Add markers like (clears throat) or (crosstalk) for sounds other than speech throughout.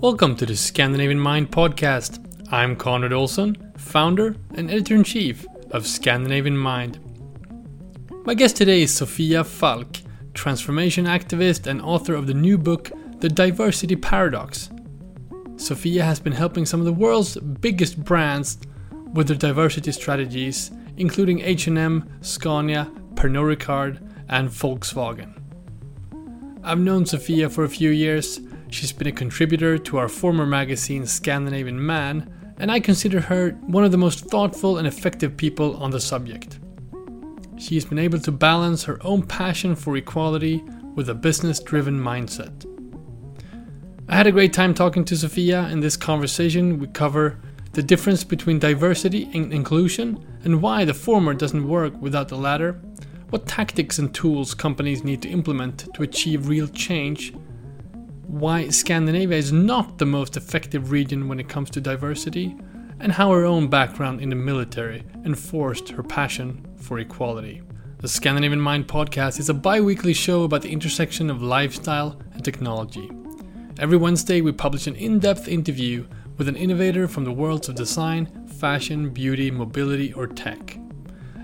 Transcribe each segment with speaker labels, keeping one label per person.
Speaker 1: Welcome to the Scandinavian Mind podcast. I'm Conrad Olson, founder and editor in chief of Scandinavian Mind. My guest today is Sofia Falk, transformation activist and author of the new book, The Diversity Paradox. Sofia has been helping some of the world's biggest brands with their diversity strategies, including H&M, Scania, Pernod Ricard, and Volkswagen. I've known Sofia for a few years She's been a contributor to our former magazine Scandinavian Man, and I consider her one of the most thoughtful and effective people on the subject. She's been able to balance her own passion for equality with a business driven mindset. I had a great time talking to Sofia. In this conversation, we cover the difference between diversity and inclusion and why the former doesn't work without the latter, what tactics and tools companies need to implement to achieve real change, why Scandinavia is not the most effective region when it comes to diversity, and how her own background in the military enforced her passion for equality. The Scandinavian Mind podcast is a bi weekly show about the intersection of lifestyle and technology. Every Wednesday, we publish an in depth interview with an innovator from the worlds of design, fashion, beauty, mobility, or tech.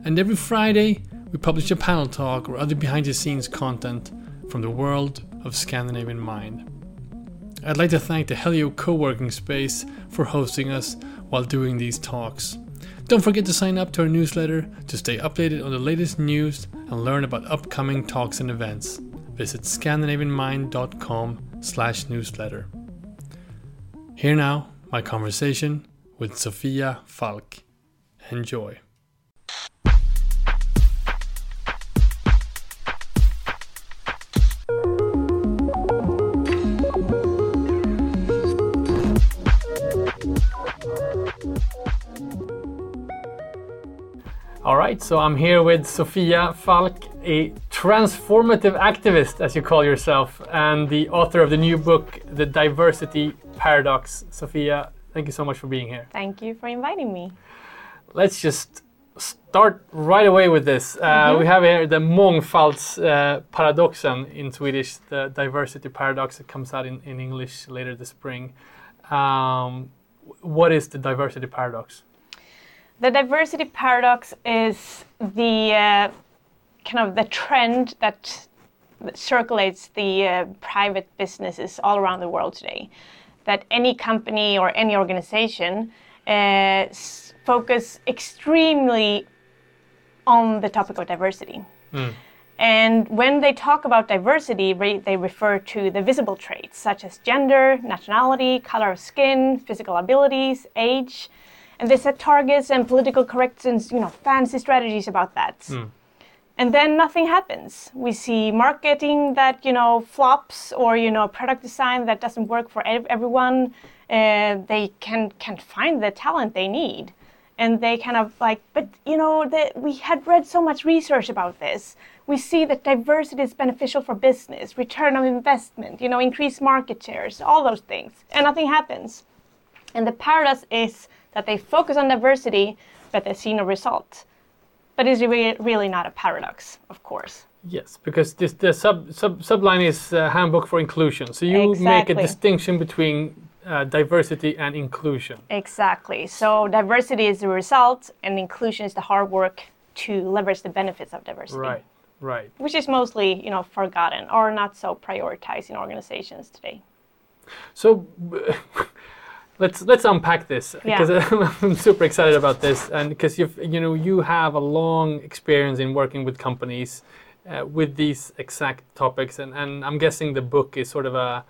Speaker 1: And every Friday, we publish a panel talk or other behind the scenes content from the world of Scandinavian Mind. I'd like to thank the Helio co working space for hosting us while doing these talks. Don't forget to sign up to our newsletter to stay updated on the latest news and learn about upcoming talks and events. Visit scandinavianmind.com slash newsletter. Here now, my conversation with Sofia Falk. Enjoy. Right, so I'm here with Sofia Falk, a transformative activist, as you call yourself, and the author of the new book, The Diversity Paradox. Sofia, thank you so much for being here.
Speaker 2: Thank you for inviting me.
Speaker 1: Let's just start right away with this. Uh, mm-hmm. We have here the mångfaldsparadoxen uh, in Swedish, the diversity paradox that comes out in, in English later this spring. Um, what is the diversity paradox?
Speaker 2: The diversity paradox is the uh, kind of the trend that circulates the uh, private businesses all around the world today. That any company or any organization uh, focus extremely on the topic of diversity. Mm. And when they talk about diversity, they refer to the visible traits such as gender, nationality, color of skin, physical abilities, age, and they set targets and political correctness, you know, fancy strategies about that. Mm. And then nothing happens. We see marketing that you know flops, or you know product design that doesn't work for everyone. Uh, they can can't find the talent they need, and they kind of like, but you know that we had read so much research about this. We see that diversity is beneficial for business, return on investment, you know, increased market shares, all those things, and nothing happens. And the paradox is that they focus on diversity, but they see no result. But it's re- really not a paradox, of course.
Speaker 1: Yes, because this, the sub, sub subline is uh, handbook for inclusion. So you exactly. make a distinction between uh, diversity and inclusion.
Speaker 2: Exactly. So diversity is the result, and inclusion is the hard work to leverage the benefits of diversity.
Speaker 1: Right. Right.
Speaker 2: Which is mostly, you know, forgotten or not so prioritized in organizations today.
Speaker 1: So (laughs) let's let's unpack this because yeah. (laughs) I'm super excited about this, and because you you know you have a long experience in working with companies uh, with these exact topics, and, and I'm guessing the book is sort of a,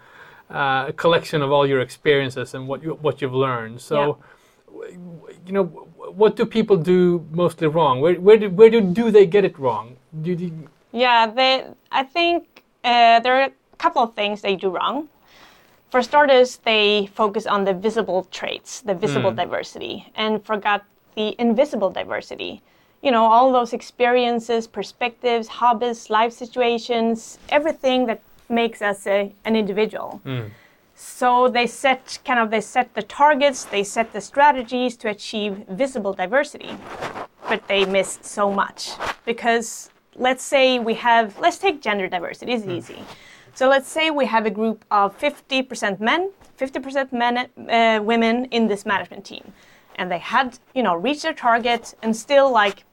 Speaker 1: uh, a collection of all your experiences and what you what you've learned. So, yeah. you know, what do people do mostly wrong? Where where do where do, do they get it wrong? Do, do
Speaker 2: yeah, they. I think uh, there are a couple of things they do wrong. For starters, they focus on the visible traits, the visible mm. diversity, and forgot the invisible diversity. You know, all those experiences, perspectives, hobbies, life situations, everything that makes us a, an individual. Mm. So they set kind of they set the targets, they set the strategies to achieve visible diversity, but they miss so much because let's say we have, let's take gender diversity, it's easy. So let's say we have a group of 50% men, 50% men, uh, women in this management team. And they had, you know, reached their target and still like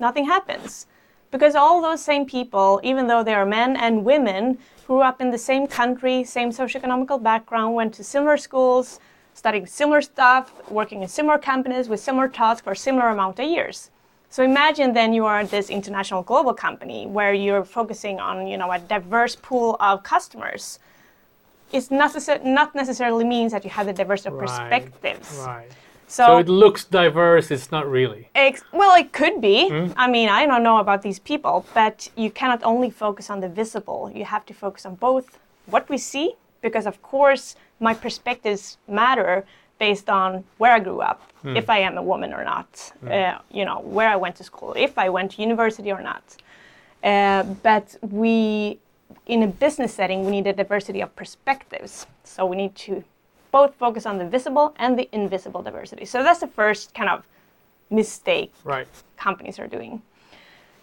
Speaker 2: nothing happens. Because all those same people, even though they are men and women, grew up in the same country, same socioeconomical background, went to similar schools, studying similar stuff, working in similar companies with similar tasks for similar amount of years. So imagine then you are this international global company where you're focusing on you know a diverse pool of customers. It's necessar- not necessarily means that you have the diversity of
Speaker 1: Right,
Speaker 2: perspectives.
Speaker 1: Right.
Speaker 2: So,
Speaker 1: So it looks diverse. It's not really.
Speaker 2: ex- well, it could be. Hmm? I mean, I don't know about these people, but you cannot only focus on the visible. You have to focus on both what we see, because of course my perspectives matter based on where I grew up, if I am a woman or not, uh, you know, where I went to school, if I went to university or not. Uh, but we, in a business setting, we need a diversity of perspectives. So we need to both focus on the visible and the invisible diversity. So that's the first kind of mistake
Speaker 1: Right.
Speaker 2: companies are doing.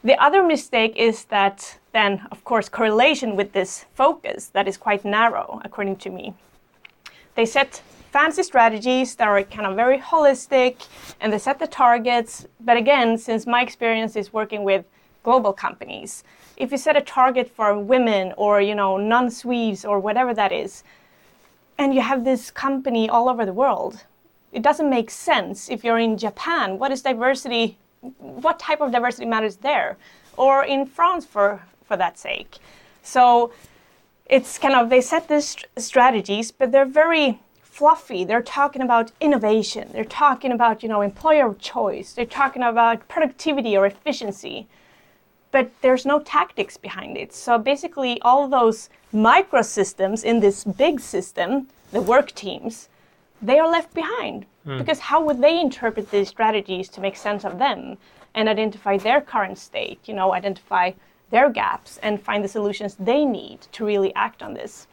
Speaker 2: The other mistake is that then, of course, correlation with this focus that is quite narrow, according to me. They set fancy strategies that are kind of very holistic and they set the targets. But again, since my experience is working with global companies, if you set a target for women or you know non-Swedes or whatever that is, and you have this company all over the world, it doesn't make sense if you're in Japan. What is diversity? What type of diversity matters there, or in France for for that sake? So it's kind of they set these st- strategies, but they're very fluffy. They're talking about innovation. They're talking about you know employer choice. They're talking about productivity or efficiency but there's no tactics behind it. So basically, all those microsystems in this big system, the work teams, they are left behind. Hmm. Because how would they interpret these strategies to make sense of them and identify their current state, you know, identify their gaps and find the solutions they need to really act on this?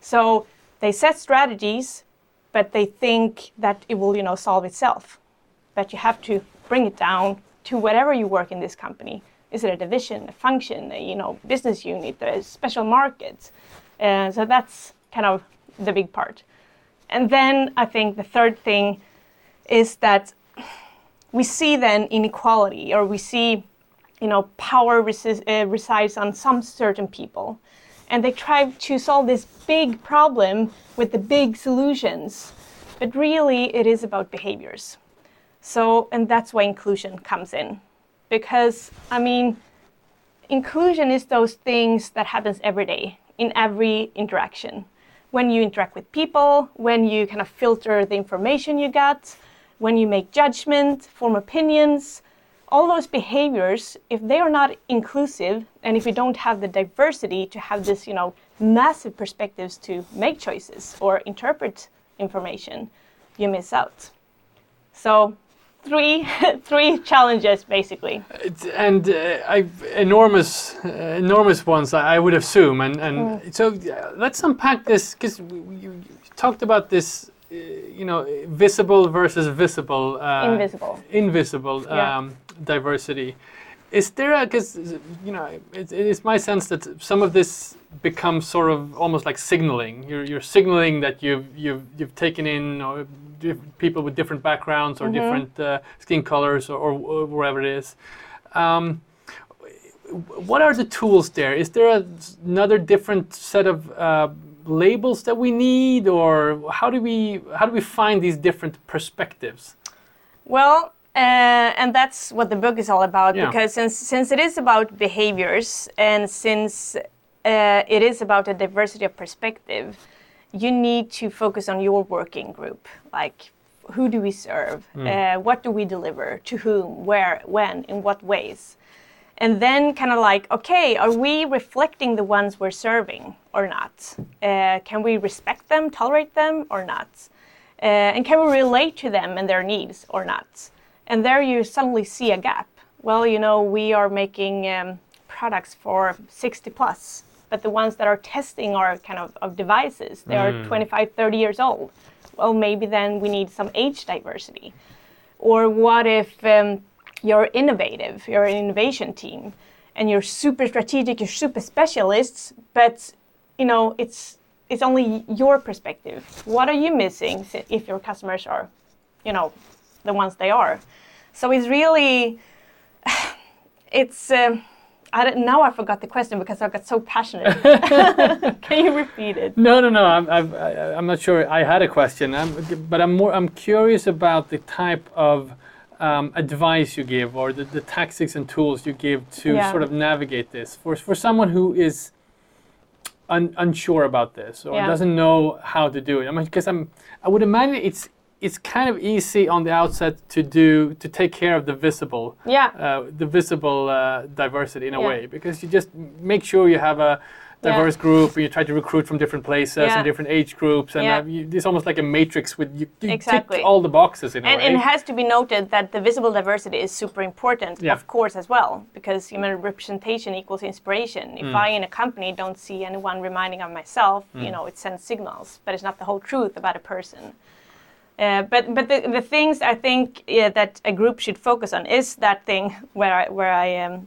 Speaker 2: So they set strategies, but they think that it will, you know, solve itself. But you have to bring it down to whatever you work in this company. Is it a division, a function, a you know, business unit, a special markets? Uh, so that's kind of the big part. And then I think the third thing is that we see then inequality, or we see, you know, power resi- uh, resides on some certain people, and they try to solve this big problem with the big solutions, but really it is about behaviors. So, and that's why inclusion comes in, because I mean, inclusion is those things that happens every day in every interaction. When you interact with people, when you kind of filter the information you got, when you make judgment, form opinions, all those behaviors, if they are not inclusive and if you don't have the diversity to have this, you know, massive perspectives to make choices or interpret information, you miss out. So three (laughs) three challenges basically.
Speaker 1: And uh, enormous, uh, enormous ones, I I would assume. And, and so uh, let's unpack this because you, you talked about this, uh, you know, visible versus visible, uh,
Speaker 2: Invisible.
Speaker 1: invisible
Speaker 2: Yeah.
Speaker 1: um, diversity. Is there a, because, you know, it, it is my sense that some of this becomes sort of almost like signaling. You're, you're signaling that you've, you've, you've taken in or diff- people with different backgrounds or different uh, skin colors or, or wherever it is. Um, what are the tools there? Is there a, another different set of uh, labels that we need, or how do we how do we find these different perspectives?
Speaker 2: Well, uh, and that's what the book is all about
Speaker 1: Yeah.
Speaker 2: because since since it is about behaviors and since uh, it is about a diversity of perspective, you need to focus on your working group. Like, who do we serve? Uh, what do we deliver? To whom? Where? When? In what ways? And then, kind of like, okay, are we reflecting the ones we're serving or not? Uh, can we respect them, tolerate them, or not? Uh, and can we relate to them and their needs or not? And there you suddenly see a gap. Well, you know, we are making um, products for 60 plus, but the ones that are testing are kind of, of devices, they are 25, 30 years old. Well, maybe then we need some age diversity. Or what if um, you're innovative, you're an innovation team, and you're super strategic, you're super specialists, but you know it's it's only your perspective. What are you missing if your customers are, you know, the ones they are? So it's really, (sighs) it's. Um, I don't, now I forgot the question because I got so passionate. (laughs) Can you repeat it?
Speaker 1: No, no, no. I'm, I'm, I'm not sure. I had a question, I'm, but I'm more. I'm curious about the type of um, advice you give or the, the tactics and tools you give to yeah. sort of navigate this for for someone who is un, unsure about this or yeah. doesn't know how to do it. I mean, because I'm. I would imagine it's it's kind of easy on the outset to do to take care of the visible
Speaker 2: yeah
Speaker 1: uh, the visible uh, diversity in a yeah. way because you just make sure you have a diverse yeah. group and you try to recruit from different places yeah. and different age groups and yeah. you, it's almost like a matrix with you, you
Speaker 2: exactly.
Speaker 1: tick all the boxes in
Speaker 2: and,
Speaker 1: a way.
Speaker 2: and it has to be noted that the visible diversity is super important of course as well because human representation equals inspiration if mm. i in a company don't see anyone reminding of myself mm. you know it sends signals but it's not the whole truth about a person uh, but but the, the things I think yeah, that a group should focus on is that thing where I, where I um,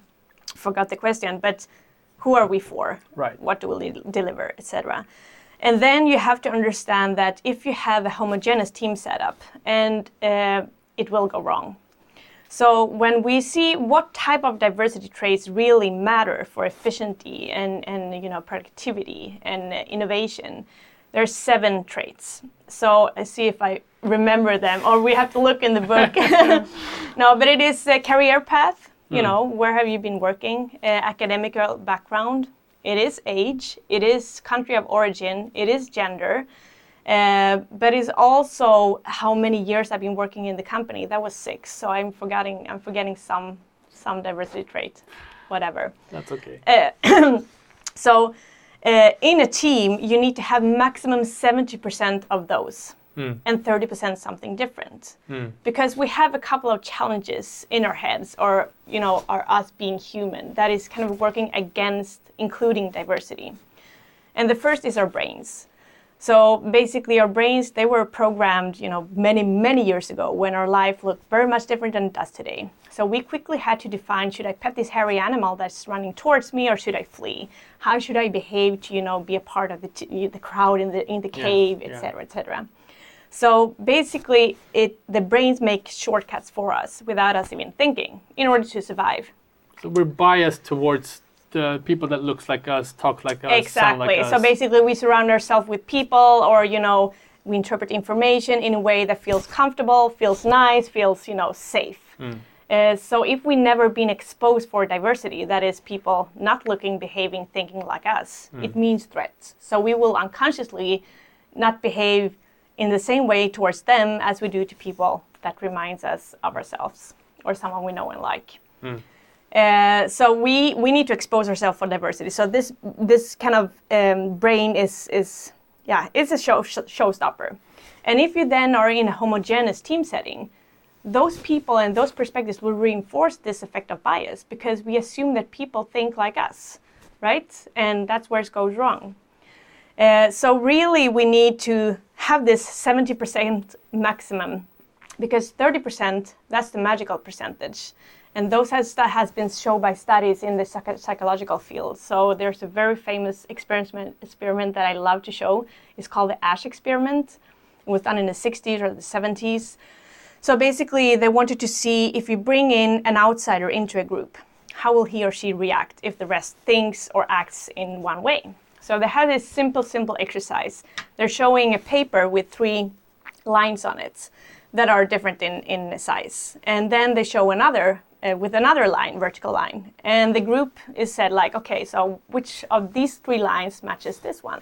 Speaker 2: forgot the question, but who are we for?
Speaker 1: Right.
Speaker 2: What do we deliver, etc. And then you have to understand that if you have a homogeneous team setup, and uh, it will go wrong. So when we see what type of diversity traits really matter for efficiency and, and you know productivity and innovation, there's seven traits. So I see if I remember them, or we have to look in the book. (laughs) (laughs) no, but it is a career path. You mm. know, where have you been working? Uh, academic background. It is age. It is country of origin. It is gender. Uh, but it's also how many years I've been working in the company. That was six. So I'm forgetting. I'm forgetting some some diversity trait, whatever.
Speaker 1: That's okay.
Speaker 2: Uh, (clears throat) so uh, in a team, you need to have maximum 70% of those. Mm. and 30% something different. Mm. because we have a couple of challenges in our heads or you know are us being human that is kind of working against including diversity. And the first is our brains. So basically our brains they were programmed you know many many years ago when our life looked very much different than it does today. So we quickly had to define should i pet this hairy animal that's running towards me or should i flee? How should i behave to you know be a part of the, t- the crowd in the in the cave etc yeah. etc et so basically, it the brains make shortcuts for us without us even thinking in order to survive.
Speaker 1: So we're biased towards the people that looks like us, talk like us,
Speaker 2: exactly.
Speaker 1: Like us.
Speaker 2: So basically, we surround ourselves with people, or you know, we interpret information in a way that feels comfortable, feels nice, feels you know safe. Mm. Uh, so if we never been exposed for diversity, that is people not looking, behaving, thinking like us, mm. it means threats. So we will unconsciously not behave in the same way towards them as we do to people that reminds us of ourselves or someone we know and like. Mm. Uh, so we we need to expose ourselves for diversity. So this this kind of um, brain is is yeah it's a show showstopper. And if you then are in a homogeneous team setting, those people and those perspectives will reinforce this effect of bias because we assume that people think like us, right? And that's where it goes wrong. Uh, so really, we need to have this 70% maximum because 30% that's the magical percentage. And those has, that has been shown by studies in the psych- psychological field. So there's a very famous experiment, experiment that i love to show. It's called the Asch experiment. It was done in the 60s or the 70s so basically they wanted to see if you bring in an outsider into a group how will he or she react if the rest thinks or acts in one way so they have this simple, simple exercise. They're showing a paper with three lines on it that are different in, in size. And then they show another uh, with another line, vertical line. And the group is said like, okay, so which of these three lines matches this one?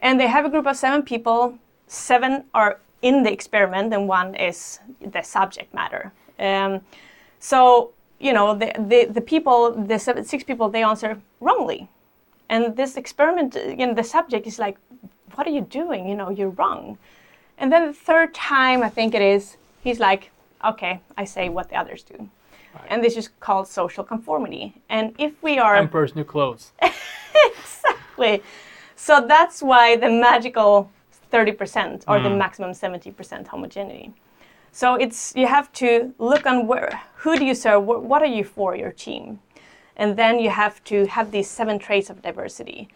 Speaker 2: And they have a group of seven people. Seven are in the experiment, and one is the subject matter. Um, so you know the, the, the people, the seven, six people, they answer wrongly. And this experiment, you know, the subject is like, what are you doing? You know, you're wrong. And then the third time, I think it is, he's like, okay, I say what the others do. Right. And this is called social conformity. And if we are.
Speaker 1: Emperor's new clothes. (laughs)
Speaker 2: exactly. So that's why the magical 30% or mm. the maximum 70% homogeneity. So it's you have to look on where who do you serve, what are you for your team, And then you have to have these seven traits of diversity.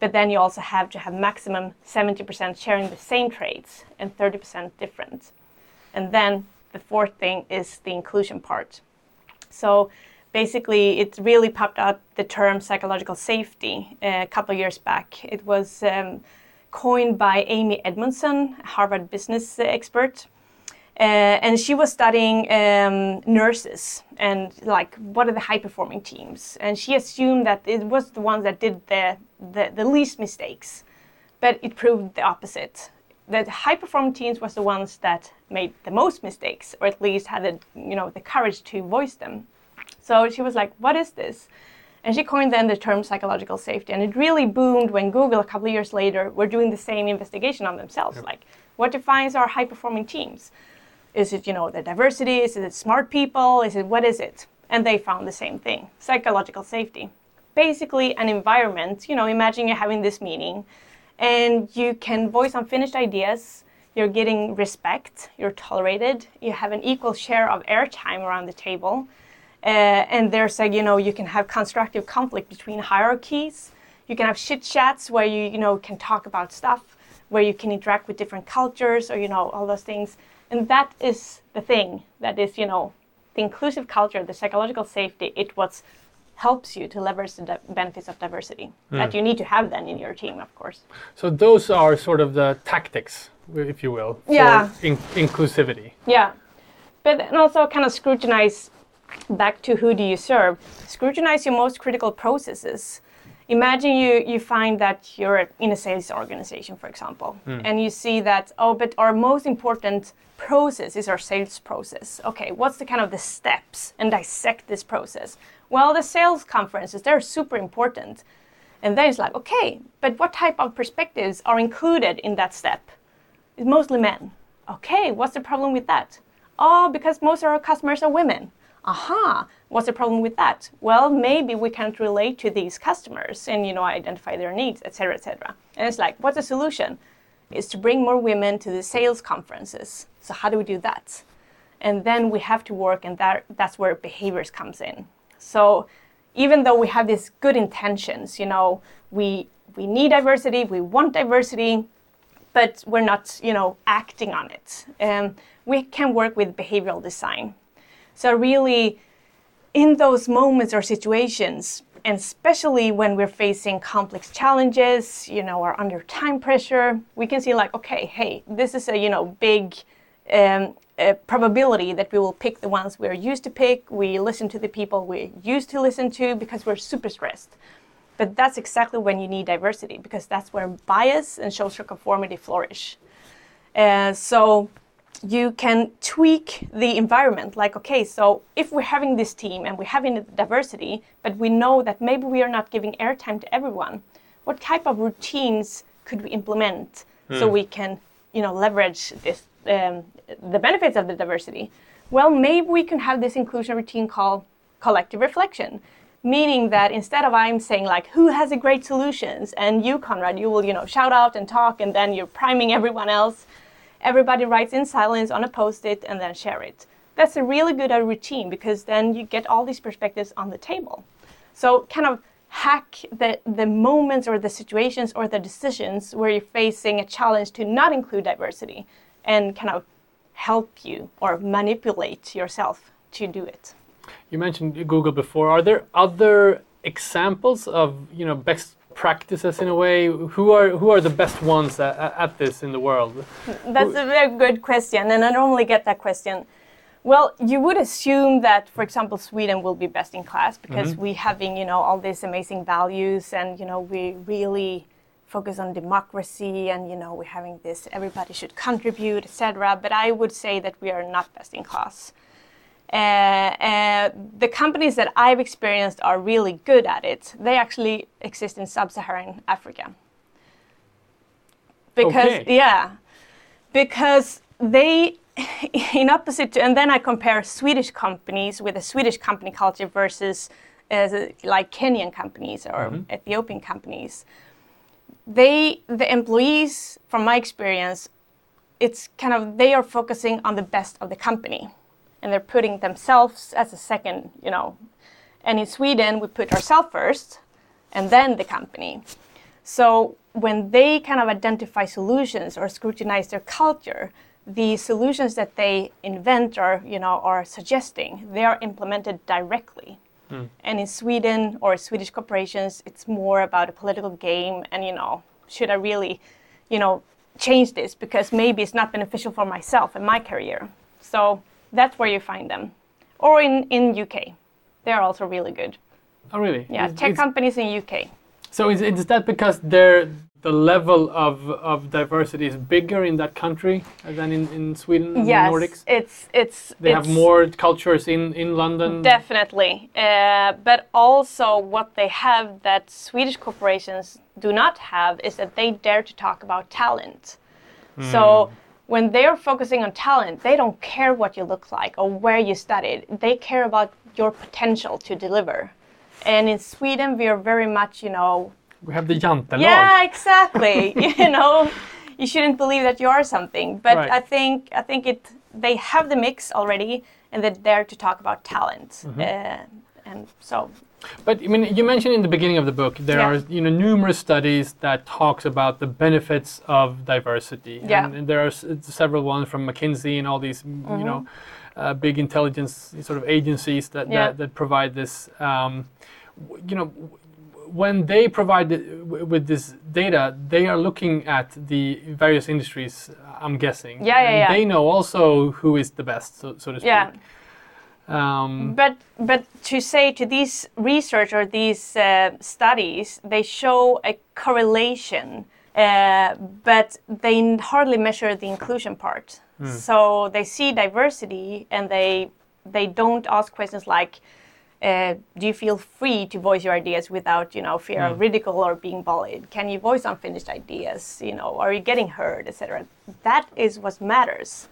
Speaker 2: But then you also have to have maximum 70% sharing the same traits and 30% different. And then the fourth thing is the inclusion part. So basically, it really popped up the term psychological safety uh, a couple years back. It was um, coined by Amy Edmondson, Harvard business expert. Uh, and she was studying um, nurses and like what are the high performing teams. And she assumed that it was the ones that did the, the, the least mistakes. But it proved the opposite. That high performing teams was the ones that made the most mistakes or at least had the you know the courage to voice them. So she was like what is this? And she coined then the term psychological safety. And it really boomed when google a couple of years later were doing the same investigation on themselves. Yep. like what defines our high performing teams is it, you know, the diversity? Is it smart people? Is it what is it? And they found the same thing psychological safety. Basically, an environment, you know, imagine you're having this meeting and you can voice unfinished ideas, you're getting respect, you're tolerated, you have an equal share of airtime around the table. Uh, and there's a, you know, you can have constructive conflict between hierarchies. You can have chit chats where you, you know, can talk about stuff, where you can interact with different cultures or, you know, all those things and that is the thing that is, you know, the inclusive culture, the psychological safety, it what helps you to leverage the benefits of diversity mm. that you need to have then in your team, of course.
Speaker 1: So those are sort of the tactics, if you will, for
Speaker 2: yeah.
Speaker 1: in inclusivity.
Speaker 2: Yeah, but and also kind of scrutinize back to who do you serve. Scrutinize your most critical processes imagine you, you find that you're in a sales organization, for example, mm. and you see that, oh, but our most important process is our sales process. Okay, what's the kind of the steps and dissect this process? Well, the sales conferences, they're super important. And then it's like, okay, but what type of perspectives are included in that step? It's mostly men. Okay, what's the problem with that? Oh, because most of our customers are women aha, what's the problem with that? Well, maybe we can't relate to these customers and you know identify their needs, etc., etc. And it's like, what's the solution? Is to bring more women to the sales conferences. So how do we do that? And then we have to work, and that, that's where behaviors comes in. So even though we have these good intentions, you know, we we need diversity, we want diversity, but we're not, you know, acting on it. Um, we can work with behavioral design so, really, in those moments or situations, and especially when we're facing complex challenges, you know, or under time pressure, we can see like, okay, hey, this is a you know big um, probability that we will pick the ones we're used to pick. We listen to the people we're used to listen to because we're super stressed. But that's exactly when you need diversity because that's where bias and social conformity flourish. Uh, so you can tweak the environment like okay so if we're having this team and we're having the diversity but we know that maybe we are not giving airtime to everyone what type of routines could we implement mm. so hmm. we can you know leverage this um, the benefits of the diversity well maybe we can have this inclusion routine called collective reflection meaning that instead of i'm saying like who has a great solutions and you conrad you will you know shout out and talk and then you're priming everyone else everybody writes in silence on a post-it and then share it. That's a really good uh, routine because then you get all these perspectives on the table. So kind of hack the, the moments or the situations or the decisions where you're facing a challenge to not include diversity and kind of help you or manipulate yourself to do it.
Speaker 1: You mentioned Google before. Are there other examples of you know best practices in a way? Who are who are the best ones at, at this in the world?
Speaker 2: That's a very good question, and I normally get that question. Well, you would assume that, for example, Sweden will be best in class because mm-hmm. we having you know all these amazing values, and you know we really focus on democracy, and you know we're having this everybody should contribute, etc. But I would say that we are not best in class. Uh, uh, the companies that I've experienced are really good at it. They actually exist in sub-Saharan Africa. Because okay. yeah, because they (laughs) in opposite to, and then I compare Swedish companies with a Swedish company culture versus uh, like Kenyan companies or mm-hmm. Ethiopian companies. They the employees, from my experience, it's kind of they are focusing on the best of the company and they're putting themselves as a second, you know, And in Sweden, we put ourselves first and then the company. So when they kind of identify solutions or scrutinize their culture, the solutions that they invent or you know are suggesting, they are implemented directly. Hmm. And in Sweden or Swedish corporations, it's more about a political game and you know, should I really, you know, change this because maybe it's not beneficial for myself and my career. So that's where you find them. Or in, in UK. They're also really good.
Speaker 1: Oh, really?
Speaker 2: Yeah,
Speaker 1: Is-
Speaker 2: tech
Speaker 1: is-
Speaker 2: companies in UK.
Speaker 1: So is, is that because they're, the level of, of diversity is bigger in that country than in, in Sweden and
Speaker 2: Yes,
Speaker 1: the Nordics?
Speaker 2: it's it's
Speaker 1: They
Speaker 2: it's
Speaker 1: have more cultures in, in London.
Speaker 2: definitely, uh, but also what they have that Swedish corporations do not have is that they dare to talk about talent. So when they're focusing on talent, they don't care what you look like or where you studied. They care about your potential to deliver. And in Sweden, we are very much, you know,
Speaker 1: we have the Jantelag.
Speaker 2: yeah, exactly. (laughs) you know, you shouldn't believe that you are something. But
Speaker 1: Right.
Speaker 2: I think I think it they have the mix already, and they're there to talk about talent.
Speaker 1: Mm-hmm.
Speaker 2: Uh, and so,
Speaker 1: But I mean, you mentioned in the beginning of the book there
Speaker 2: Yeah.
Speaker 1: are you know numerous studies that talks about the benefits of diversity.
Speaker 2: Yeah.
Speaker 1: And, and there are s- several ones from McKinsey and all these m- you know uh, big intelligence sort of agencies that
Speaker 2: Mm-hmm. Yeah.
Speaker 1: that, that provide this. Um, you know, when they provide w- with this data, they are looking at the various industries. I'm guessing.
Speaker 2: Yeah, yeah,
Speaker 1: and
Speaker 2: yeah.
Speaker 1: They know also who is the best, so, so to speak.
Speaker 2: Yeah.
Speaker 1: Um,
Speaker 2: but but to say to these research or these uh, studies, they show a correlation, uh, but they hardly measure the inclusion part. So they see diversity and they they don't ask questions like. Uh, do you feel free to voice your ideas without, you know, fear of ridicule or being bullied? Can you voice unfinished ideas? You know, are you getting heard, etc. That is what matters.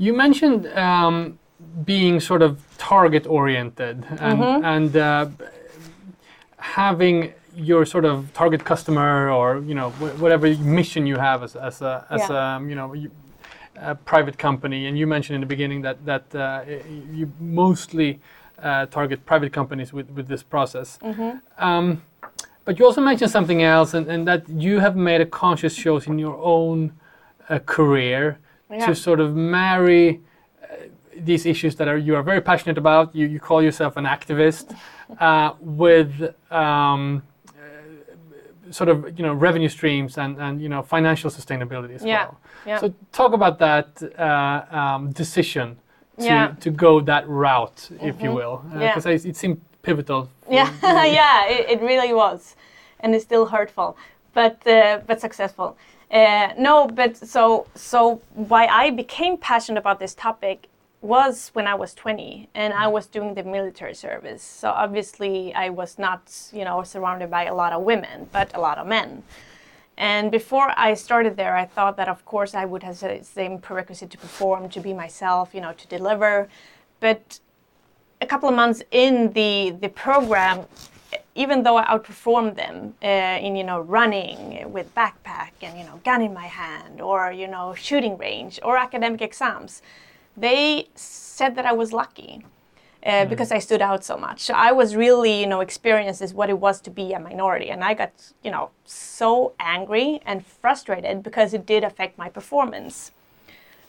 Speaker 1: You mentioned um, being sort of target oriented and,
Speaker 2: Mm-hmm.
Speaker 1: and uh, having your sort of target customer or you know wh- whatever mission you have as, as a as
Speaker 2: Yeah.
Speaker 1: a you know you, a private company. And you mentioned in the beginning that that uh, you mostly uh, target private companies with with this process.
Speaker 2: Mm-hmm.
Speaker 1: Um, but you also mentioned something else, and, and that you have made a conscious choice in your own uh, career
Speaker 2: Yeah.
Speaker 1: to sort of marry uh, these issues that are you are very passionate about. You, you call yourself an activist (laughs) uh, with um, uh, sort of you know revenue streams and, and you know financial sustainability as
Speaker 2: Yeah,
Speaker 1: well.
Speaker 2: yeah.
Speaker 1: So talk about that uh, um, decision to,
Speaker 2: Yeah. Mm-hmm.
Speaker 1: to go that route, if you will,
Speaker 2: Yeah.
Speaker 1: because it seemed pivotal.
Speaker 2: Yeah, (laughs) yeah, it, it really was, and it's still hurtful, but uh, but successful. Uh, no, but so so why I became passionate about this topic was when I was 20 and I was doing the military service. So obviously I was not, you know, surrounded by a lot of women, but a lot of men. And before I started there, I thought that of course I would have the same prerequisite to perform, to be myself, you know, to deliver. But a couple of months in the the program, even though I outperformed them uh, in you know running with backpack and you know gun in my hand or you know shooting range or academic exams, they said that I was lucky. Uh, because I stood out so much, so I was really, you know, experienced what it was to be a minority, and I got, you know, so angry and frustrated because it did affect my performance.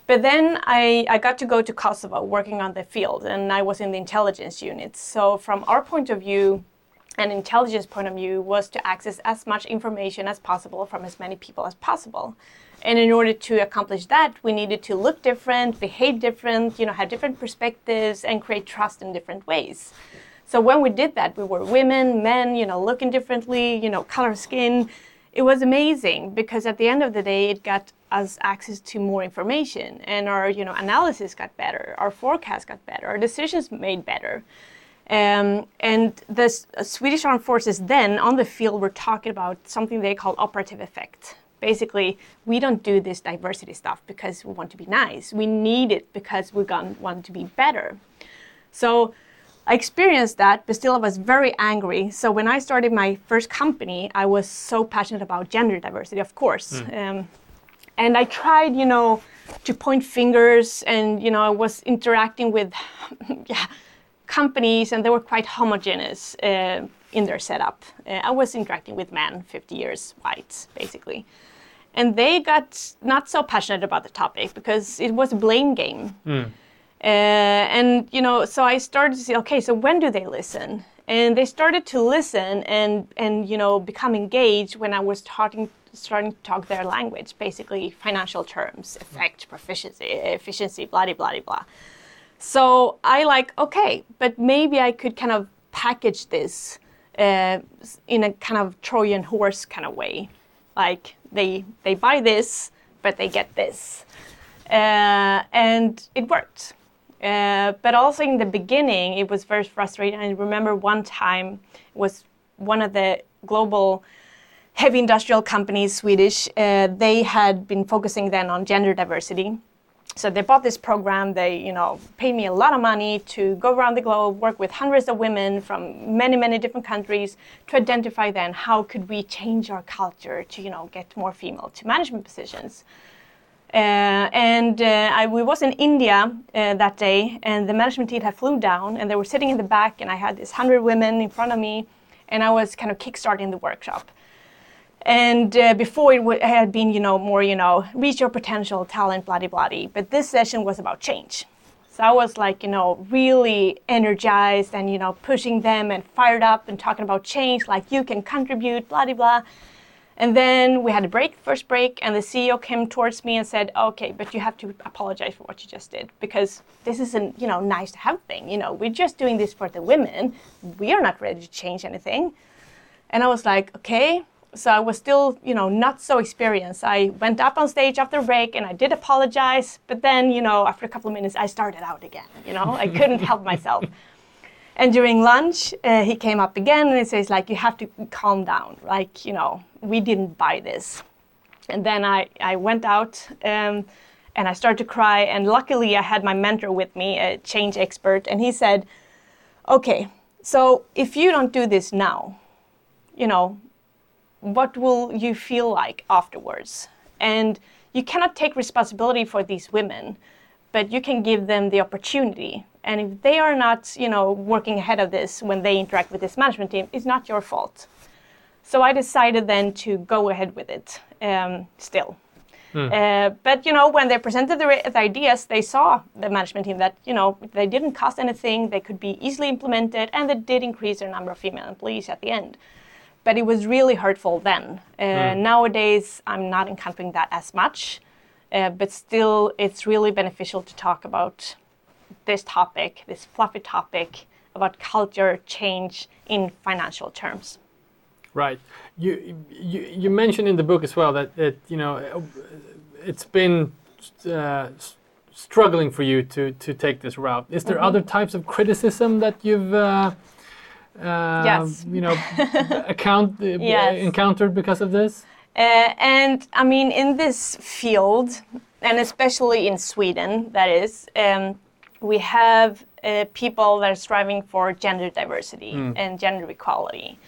Speaker 2: But then I, I got to go to Kosovo working on the field, and I was in the intelligence unit. So, from our point of view, an intelligence point of view was to access as much information as possible from as many people as possible. And in order to accomplish that, we needed to look different, behave different, you know, have different perspectives, and create trust in different ways. So when we did that, we were women, men, you know, looking differently, you know, color skin. It was amazing because at the end of the day, it got us access to more information, and our, you know, analysis got better, our forecast got better, our decisions made better. Um, and the S- uh, Swedish Armed Forces then on the field were talking about something they call operative effect. Basically, we don't do this diversity stuff because we want to be nice. We need it because we want to be better. So I experienced that, but still I was very angry. So when I started my first company, I was so passionate about gender diversity, of course. Um, and I tried, you know, to point fingers, and you know, I was interacting with (laughs) yeah, companies, and they were quite homogeneous uh, in their setup. Uh, I was interacting with men, 50 years white, basically. And they got not so passionate about the topic because it was a blame game. Uh, and you know, so I started to see, okay, so when do they listen? And they started to listen and and you know become engaged when I was starting starting to talk their language, basically financial terms, effect, proficiency, efficiency, blah blah blah blah. So I like, okay, but maybe I could kind of package this uh, in a kind of Trojan horse kind of way. Like they they buy this, but they get this, uh, and it worked. Uh, but also in the beginning, it was very frustrating. I remember one time it was one of the global heavy industrial companies, Swedish. Uh, they had been focusing then on gender diversity, so they bought this program they you know paid me a lot of money to go around the globe work with hundreds of women from many many different countries to identify then how could we change our culture to you know get more female to management positions uh, and uh, I, we was in India uh, that day, and the management team had flew down, and they were sitting in the back, and I had this hundred women in front of me, and I was kind of kickstarting the workshop. And uh, before it, had been, you know, more, you know, reach your potential, talent, blah, blah, blah. But this session was about change. So I was like, you know, really energized and, you know, pushing them and fired up and talking about change, like you can contribute, blah, blah, blah. And then we had a break, first break, and the CEO came towards me and said, "Okay, but you have to apologize for what you just did because this isn't, you know, nice to have thing. You know, we're just doing this for the women. We are not ready to change anything." And I was like, "Okay." So I was still, you know, not so experienced. I went up on stage after break and I did apologize, but then, you know, after a couple of minutes, I started out again. You know, I couldn't help myself. (laughs) And during lunch, uh, he came up again and he says, like, you have to calm down. Like, you know, we didn't buy this. And then I, I went out um, and I started to cry. And luckily, I had my mentor with me, a change expert, and he said, okay, so if you don't do this now, you know, what will you feel like afterwards? And you cannot take responsibility for these women, but you can give them the opportunity. And if they are not, you know, working ahead of this when they interact with this management team, it's not your fault. So I decided then to go ahead with it um, still. Uh, but you know, when they presented the, the ideas, they saw the management team that you know they didn't cost anything, they could be easily implemented, and they did increase their number of female employees at the end. But it was really hurtful then. Uh, Nowadays, I'm not encountering that as much, uh, but still, it's really beneficial to talk about this topic, this fluffy topic about culture change in financial terms.
Speaker 1: Right. You, you you mentioned in the book as well that it you know it's been uh, struggling for you to to take this route. Is there other types of criticism that you've uh, uh,
Speaker 2: Yes.
Speaker 1: you know (laughs) account uh,
Speaker 2: Yes.
Speaker 1: encountered because of this?
Speaker 2: Uh, and I mean, in this field, and especially in Sweden, that is, um, we have uh, people that are striving for gender diversity and gender equality.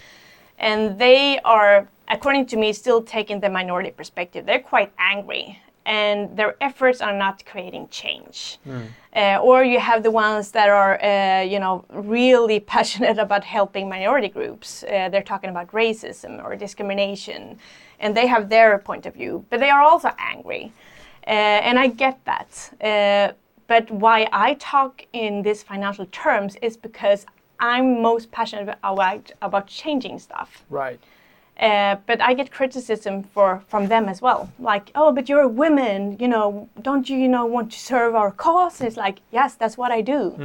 Speaker 2: And they are, according to me, still taking the minority perspective. They're quite angry, and their efforts are not creating change. Uh, or you have the ones that are, uh, you know, really (laughs) passionate about helping minority groups. Uh, they're talking about racism or discrimination, and they have their point of view, but they are also angry. Uh, and I get that. Uh, but why I talk in these financial terms is because I'm most passionate about, about changing stuff.
Speaker 1: Right.
Speaker 2: Uh, but I get criticism for from them as well. Like, oh, but you're a woman, you know, don't you, you know, want to serve our cause? And it's like, yes, that's what I do.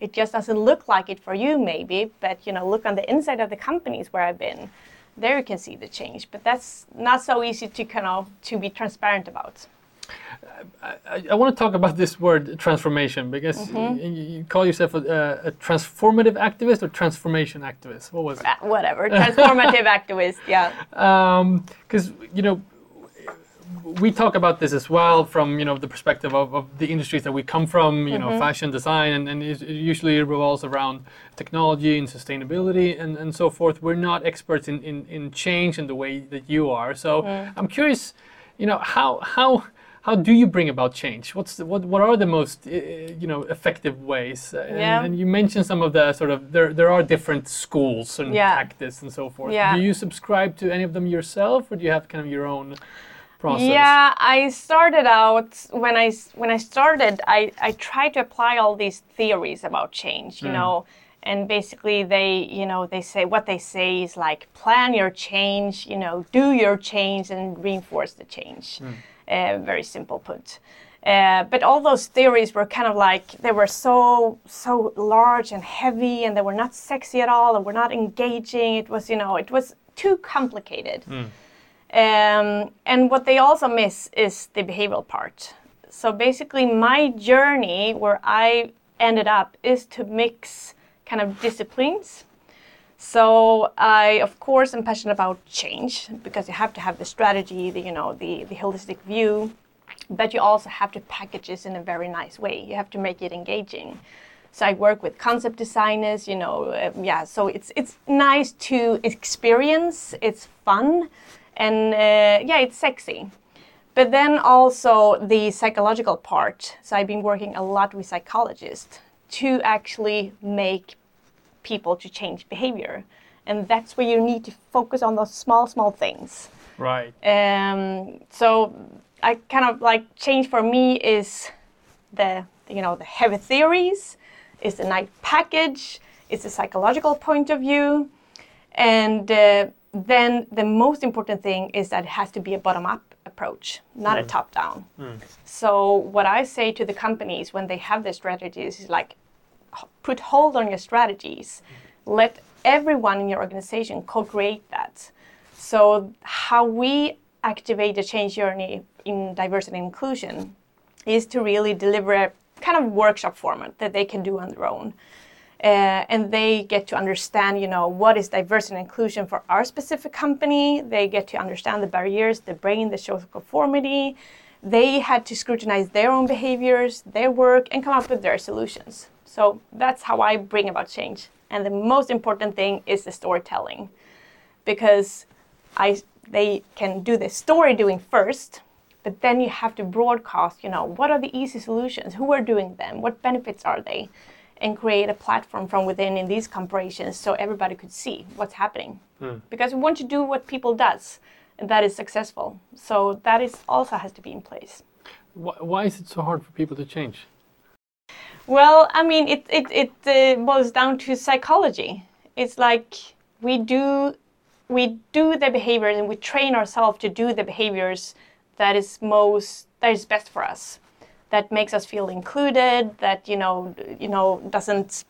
Speaker 2: It just doesn't look like it for you, maybe, but you know, look on the inside of the companies where I've been. There you can see the change, but that's not so easy to kind of to be transparent about.
Speaker 1: I, I want to talk about this word transformation because
Speaker 2: Mm-hmm.
Speaker 1: you, you call yourself a, a transformative activist or transformation activist. What was it?
Speaker 2: Uh, whatever, (laughs) transformative activist, yeah.
Speaker 1: because you know we talk about this as well from you know the perspective of, of the industries that we come from you know fashion design and, and it usually revolves around technology and sustainability and, and so forth we're not experts in, in, in change in the way that you are so i'm curious you know how how how do you bring about change? What's the, what what are the most uh, you know effective ways? Uh, and-
Speaker 2: Yeah.
Speaker 1: And, you mentioned some of the sort of there there are different schools and
Speaker 2: Yeah.
Speaker 1: tactics and so forth.
Speaker 2: Yeah.
Speaker 1: Do you subscribe to any of them yourself, or do you have kind of your own process?
Speaker 2: Yeah, I started out when I when I started, I I tried to apply all these theories about change, you know, and basically they you know they say what they say is like plan your change, you know, do your change and reinforce the change. Uh, very simple put. Uh, but all those theories were kind of like they were so so large and heavy, and they were not sexy at all, and were not engaging. It was you know it was too complicated. Um, and what they also miss is the behavioral part. So basically, my journey where I ended up is to mix kind of disciplines. So I, of course, am passionate about change because you have to have the strategy, the you know, the the holistic view, but you also have to package this in a very nice way. You have to make it engaging. So I work with concept designers, you know, uh, yeah. So it's it's nice to experience. It's fun, and uh, yeah, it's sexy. But then also the psychological part. So I've been working a lot with psychologists to actually make people to change behavior, and that's where you need to focus on those small, small things.
Speaker 1: Right.
Speaker 2: Um, so I kind of like change for me is the you know the heavy theories, is the nice package, it's the psychological point of view, and uh, then the most important thing is that it has to be a bottom up approach, not a top down. So what I say to the companies when they have their strategies is like put hold on your strategies. Let everyone in your organization co-create that. So how we activate the change journey in diversity and inclusion is to really deliver a kind of workshop format that they can do on their own. Uh, and they get to understand, you know, what is diversity and inclusion for our specific company. They get to understand the barriers, the brain, the social conformity. They had to scrutinize their own behaviors, their work, and come up with their solutions. So that's how I bring about change. And the most important thing is the storytelling, because I they can do the story doing first, but then you have to broadcast. You know, what are the easy solutions? Who are doing them? What benefits are they? and create a platform from within in these corporations so everybody could see what's happening. Hmm. Because we want to do what people does and that is successful. So that is also has to be in place.
Speaker 1: Why, why is it so hard for people to change?
Speaker 2: Well, I mean, it it it uh, boils down to psychology. It's like we do we do the behaviors and we train ourselves to do the behaviors that is most that is best for us, that makes us feel included, that you know you know doesn't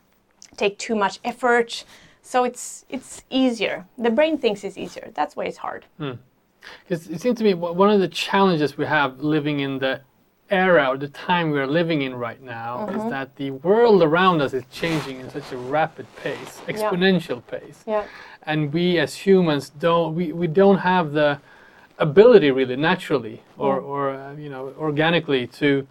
Speaker 2: take too much effort. So it's it's easier. The brain thinks it's easier. That's why it's hard.
Speaker 1: Because it seems to me one of the challenges we have living in the era or the time we are living in right now is that the world around us is changing in such a rapid pace, exponential pace.
Speaker 2: Yeah.
Speaker 1: And we as humans don't we, we don't have the ability really naturally or, or uh, you know organically to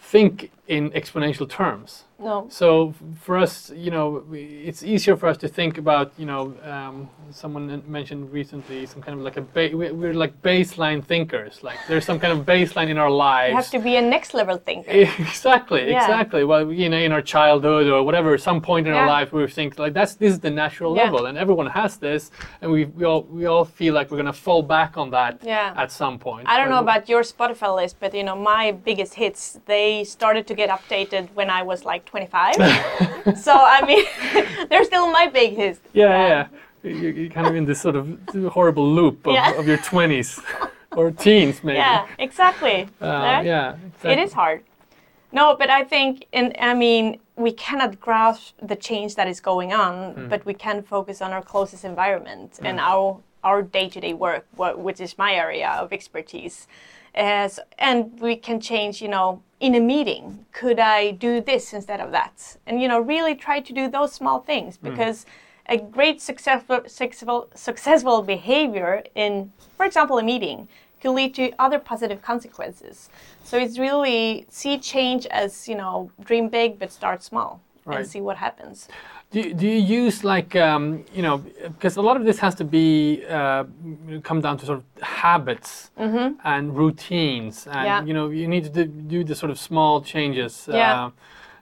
Speaker 1: think in exponential terms.
Speaker 2: No.
Speaker 1: So for us, you know, it's easier for us to think about, you know, um, someone mentioned recently some kind of like a ba- we- we're like baseline thinkers. Like there's some kind of baseline in our lives.
Speaker 2: You have to be a next level thinker. (laughs)
Speaker 1: exactly,
Speaker 2: Yeah.
Speaker 1: exactly. Well, you know, in our childhood or whatever, some point in our life we think like that's this is the natural
Speaker 2: Yeah.
Speaker 1: level, and everyone has this, and we we all we all feel like we're gonna fall back on that
Speaker 2: Yeah.
Speaker 1: at some point.
Speaker 2: I don't know about your Spotify list, but you know my biggest hits they started to get updated when I was like 25. (laughs) so I mean, (laughs) they're still my big hits.
Speaker 1: Yeah, yeah. yeah. You- You're kind of in this sort of horrible loop of,
Speaker 2: Yeah.
Speaker 1: of your 20s or teens, (laughs) maybe.
Speaker 2: Yeah, exactly.
Speaker 1: Uh,
Speaker 2: Right?
Speaker 1: yeah.
Speaker 2: It
Speaker 1: exactly.
Speaker 2: is hard. No, but I think, and I mean, we cannot grasp the change that is going on,
Speaker 1: Hmm.
Speaker 2: but we can focus on our closest environment and our our day-to-day work, which is my area of expertise. As and we can change, you know, in a meeting, could I do this instead of that? And you know, really try to do those small things hmm. because a great successful successful successful behavior in, for example, a meeting could lead to other positive consequences. So it's really see change as you know dream big but start small
Speaker 1: Right.
Speaker 2: and see what happens.
Speaker 1: Do you, do you use like um, you know because a lot of this has to be uh, come down to sort of habits and routines and
Speaker 2: Mm-hmm. Yeah.
Speaker 1: you know you need to do, do the sort of small changes.
Speaker 2: Yeah.
Speaker 1: Uh,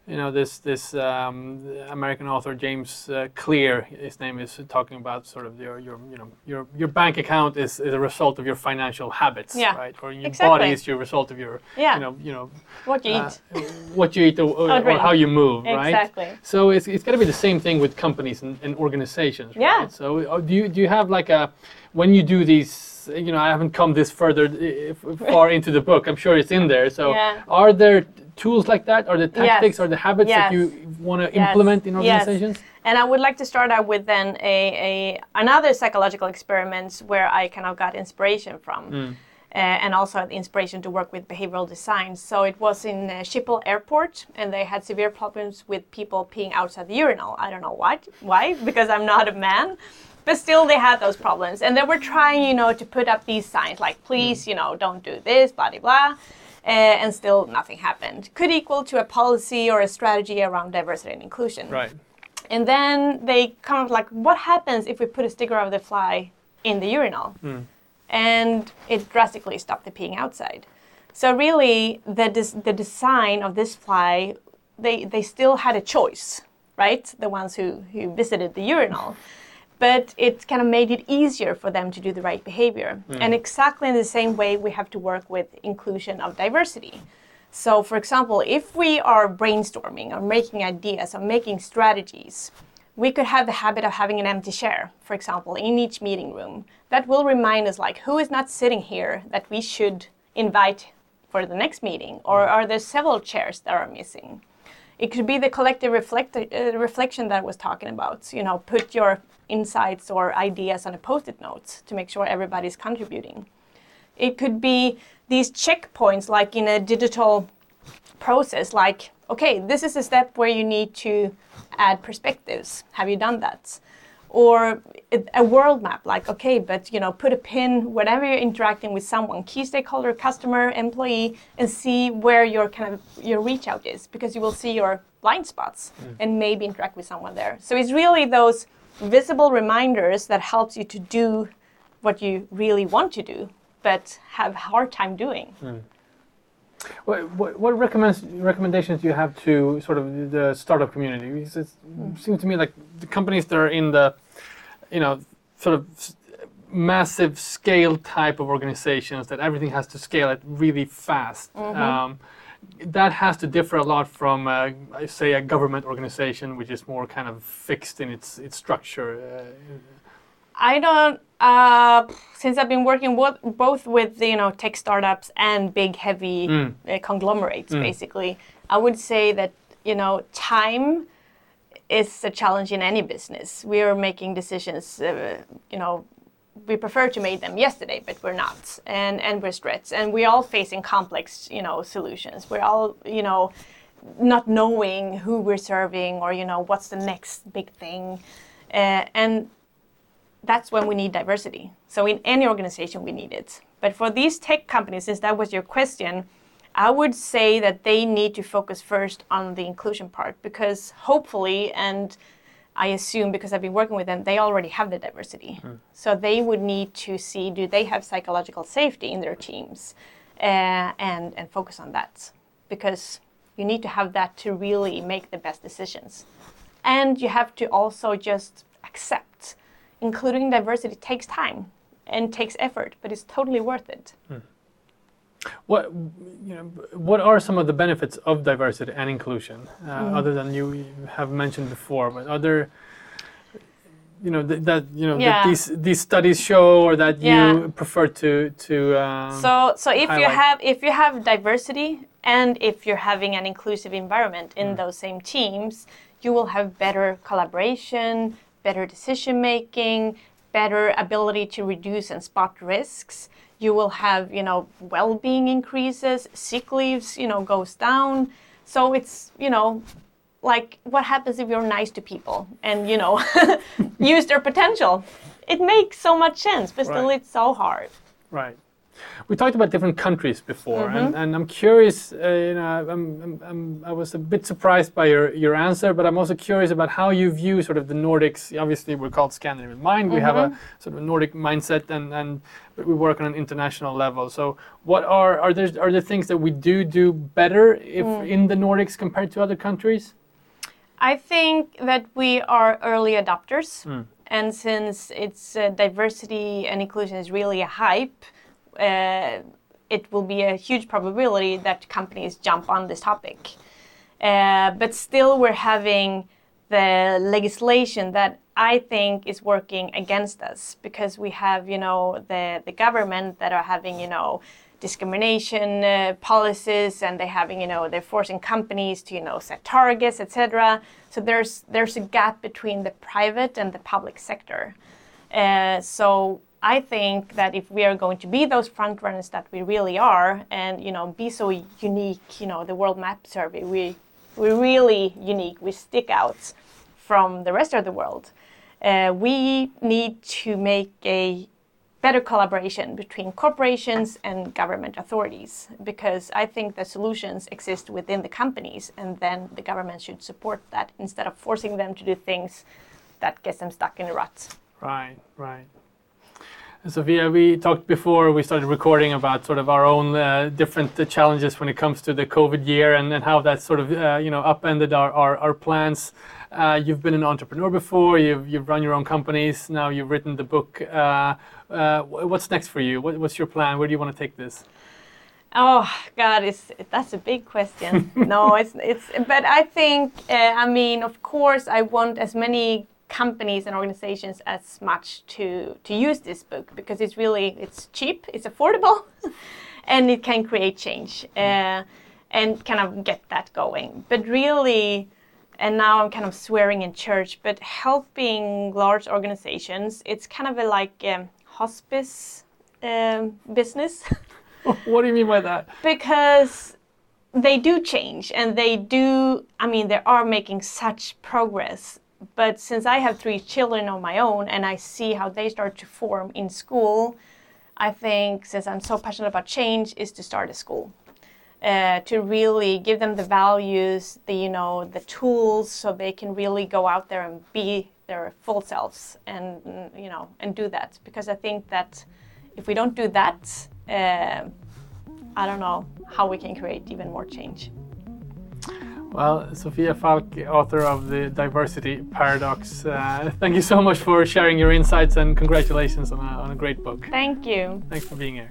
Speaker 1: you know this this um, American author James uh, Clear, his name is talking about sort of your your you know your your bank account is, is a result of your financial habits,
Speaker 2: Yeah.
Speaker 1: right? Or your
Speaker 2: Exactly.
Speaker 1: body is your result of your
Speaker 2: Yeah.
Speaker 1: you know you know
Speaker 2: What you
Speaker 1: uh,
Speaker 2: eat.
Speaker 1: what you eat or, or,
Speaker 2: Oh,
Speaker 1: or how you move, right?
Speaker 2: Exactly.
Speaker 1: So it's, it's got to be the same thing with companies and, and organizations,
Speaker 2: Yeah.
Speaker 1: So uh, do you do you have like a when you do these? You know, I haven't come this further uh, far into the book. I'm sure it's in there. So
Speaker 2: Yeah.
Speaker 1: are there tools like that, or the tactics,
Speaker 2: Yes.
Speaker 1: or the habits that you want to
Speaker 2: Yes.
Speaker 1: implement in
Speaker 2: Yes.
Speaker 1: organizations?
Speaker 2: And I would like to start out with then a, a another psychological experiments where I kind of got inspiration from, uh, and also had the inspiration to work with behavioral design. So it was in uh, Schiphol Airport, and they had severe problems with people peeing outside the urinal. I don't know what, why, (laughs) because I'm not a man. But still, they had those problems, and they were trying, you know, to put up these signs like, "Please, you know, don't do this," blah blah blah, uh, and still nothing happened. Could equal to a policy or a strategy around diversity and inclusion.
Speaker 1: Right.
Speaker 2: And then they kind of like, what happens if we put a sticker of the fly in the urinal? And it drastically stopped the peeing outside. So really, the des- the design of this fly, they they still had a choice, right? The ones who who visited the urinal. But it kind of made it easier for them to do the right behavior. Mm. And exactly in the same way, we have to work with inclusion of diversity. So, for example, if we are brainstorming or making ideas or making strategies, we could have the habit of having an empty chair, for example, in each meeting room. That will remind us, like, who is not sitting here that we should invite for the next meeting, or mm. are there several chairs that are missing? It could be the collective reflect, uh, reflection that I was talking about. You know, put your insights or ideas on a post-it notes to make sure everybody's contributing. It could be these checkpoints, like in a digital process, like, okay, this is a step where you need to add perspectives. Have you done that? Or a world map, like, okay, but you know, put a pin whenever you're interacting with someone, key stakeholder, customer, employee, and see where your kind of your reach out is, because you will see your blind spots mm. and maybe interact with someone there. So it's really those visible reminders that helps you to do what you really want to do, but have a hard time doing.
Speaker 1: Mm. What, what, what recommendations do you have to sort of the startup community? Because it seems to me like the companies that are in the, you know, sort of massive scale type of organizations that everything has to scale at really fast. Um, that has to differ a lot from, uh, say, a government organization, which is more kind of fixed in its its structure. Uh,
Speaker 2: I don't. Uh, since I've been working wo- both with you know tech startups and big heavy
Speaker 1: Mm.
Speaker 2: uh, conglomerates, basically, I would say that you know time is a challenge in any business. We are making decisions. Uh, you know, we prefer to make them yesterday, but we're not, and and we're stretched, and we're all facing complex you know solutions. We're all you know not knowing who we're serving or you know what's the next big thing, uh, and that's when we need diversity. So in any organization, we need it. But for these tech companies, since that was your question, I would say that they need to focus first on the inclusion part because hopefully, and I assume because I've been working with them, they already have the diversity. So they would need to see do they have psychological safety in their teams uh, and, and focus on that because you need to have that to really make the best decisions. And you have to also just accept including diversity takes time and takes effort, but it's totally worth it.
Speaker 1: What you know? What are some of the benefits of diversity and inclusion, uh,
Speaker 2: Mm.
Speaker 1: other than you have mentioned before? But other, you know, th- that you know
Speaker 2: Yeah.
Speaker 1: that these these studies show, or that you prefer to to. Um,
Speaker 2: So, so if you have if you have diversity and if you're having an inclusive environment in those same teams, you will have better collaboration, better decision making, better ability to reduce and spot risks. You will have, you know, well-being increases, sick leaves, you know, goes down. So it's, you know, like what happens if you're nice to people and you know (laughs) use their potential it makes so much sense but still
Speaker 1: Right.
Speaker 2: it's so hard
Speaker 1: right. We talked about different countries before, and, and I'm curious. Uh, you know, I'm, I'm, I'm, I was a bit surprised by your, your answer, but I'm also curious about how you view sort of the Nordics. Obviously, we're called Scandinavian Mind. We have a sort of Nordic mindset, and, and we work on an international level. So, what are are there are there things that we do do better if in the Nordics compared to other countries?
Speaker 2: I think that we are early adopters, and since it's uh, diversity and inclusion is really a hype, uh, it will be a huge probability that companies jump on this topic. Uh, but still, we're having the legislation that I think is working against us because we have, you know, the the government that are having, you know, discrimination uh, policies and they're having you know they're forcing companies to you know set targets etc so there's there's a gap between the private and the public sector uh, so i think that if we are going to be those front runners that we really are and you know be so unique you know the world map survey we we're really unique we stick out from the rest of the world uh, we need to make a better collaboration between corporations and government authorities because I think the solutions exist within the companies and then the government should support that instead of forcing them to do things that gets them stuck in a rut.
Speaker 1: Right, right. Sophia, we talked before we started recording about sort of our own uh, different uh, challenges when it comes to the COVID year and, and how that sort of uh, you know upended our, our, our plans. Uh, you've been an entrepreneur before. You've you've run your own companies. Now you've written the book. Uh, uh, what's next for you? What, what's your plan? Where do you want to take this?
Speaker 2: Oh God, it's that's a big question. (laughs) no, it's it's. But I think, uh, I mean, of course, I want as many companies and organizations as much to to use this book because it's really it's cheap, it's affordable, (laughs) and it can create change uh, and kind of get that going. But really. And now I'm kind of swearing in church, but helping large organizations, it's kind of a like um, hospice um, business. (laughs) (laughs)
Speaker 1: what do you mean by that?
Speaker 2: because they do change and they do i mean they are making such progress but since i have three children of my own and i see how they start to form in school i think since i'm so passionate about change is to start a school uh, to really give them the values the you know the tools so they can really go out there and be their full selves and you know and do that because i think that if we don't do that uh, I don't know how we can create even more change.
Speaker 1: Well, Sophia Falk, author of the Diversity Paradox, uh, thank you so much for sharing your insights and congratulations on a, on a great book.
Speaker 2: Thank you.
Speaker 1: Thanks for being here.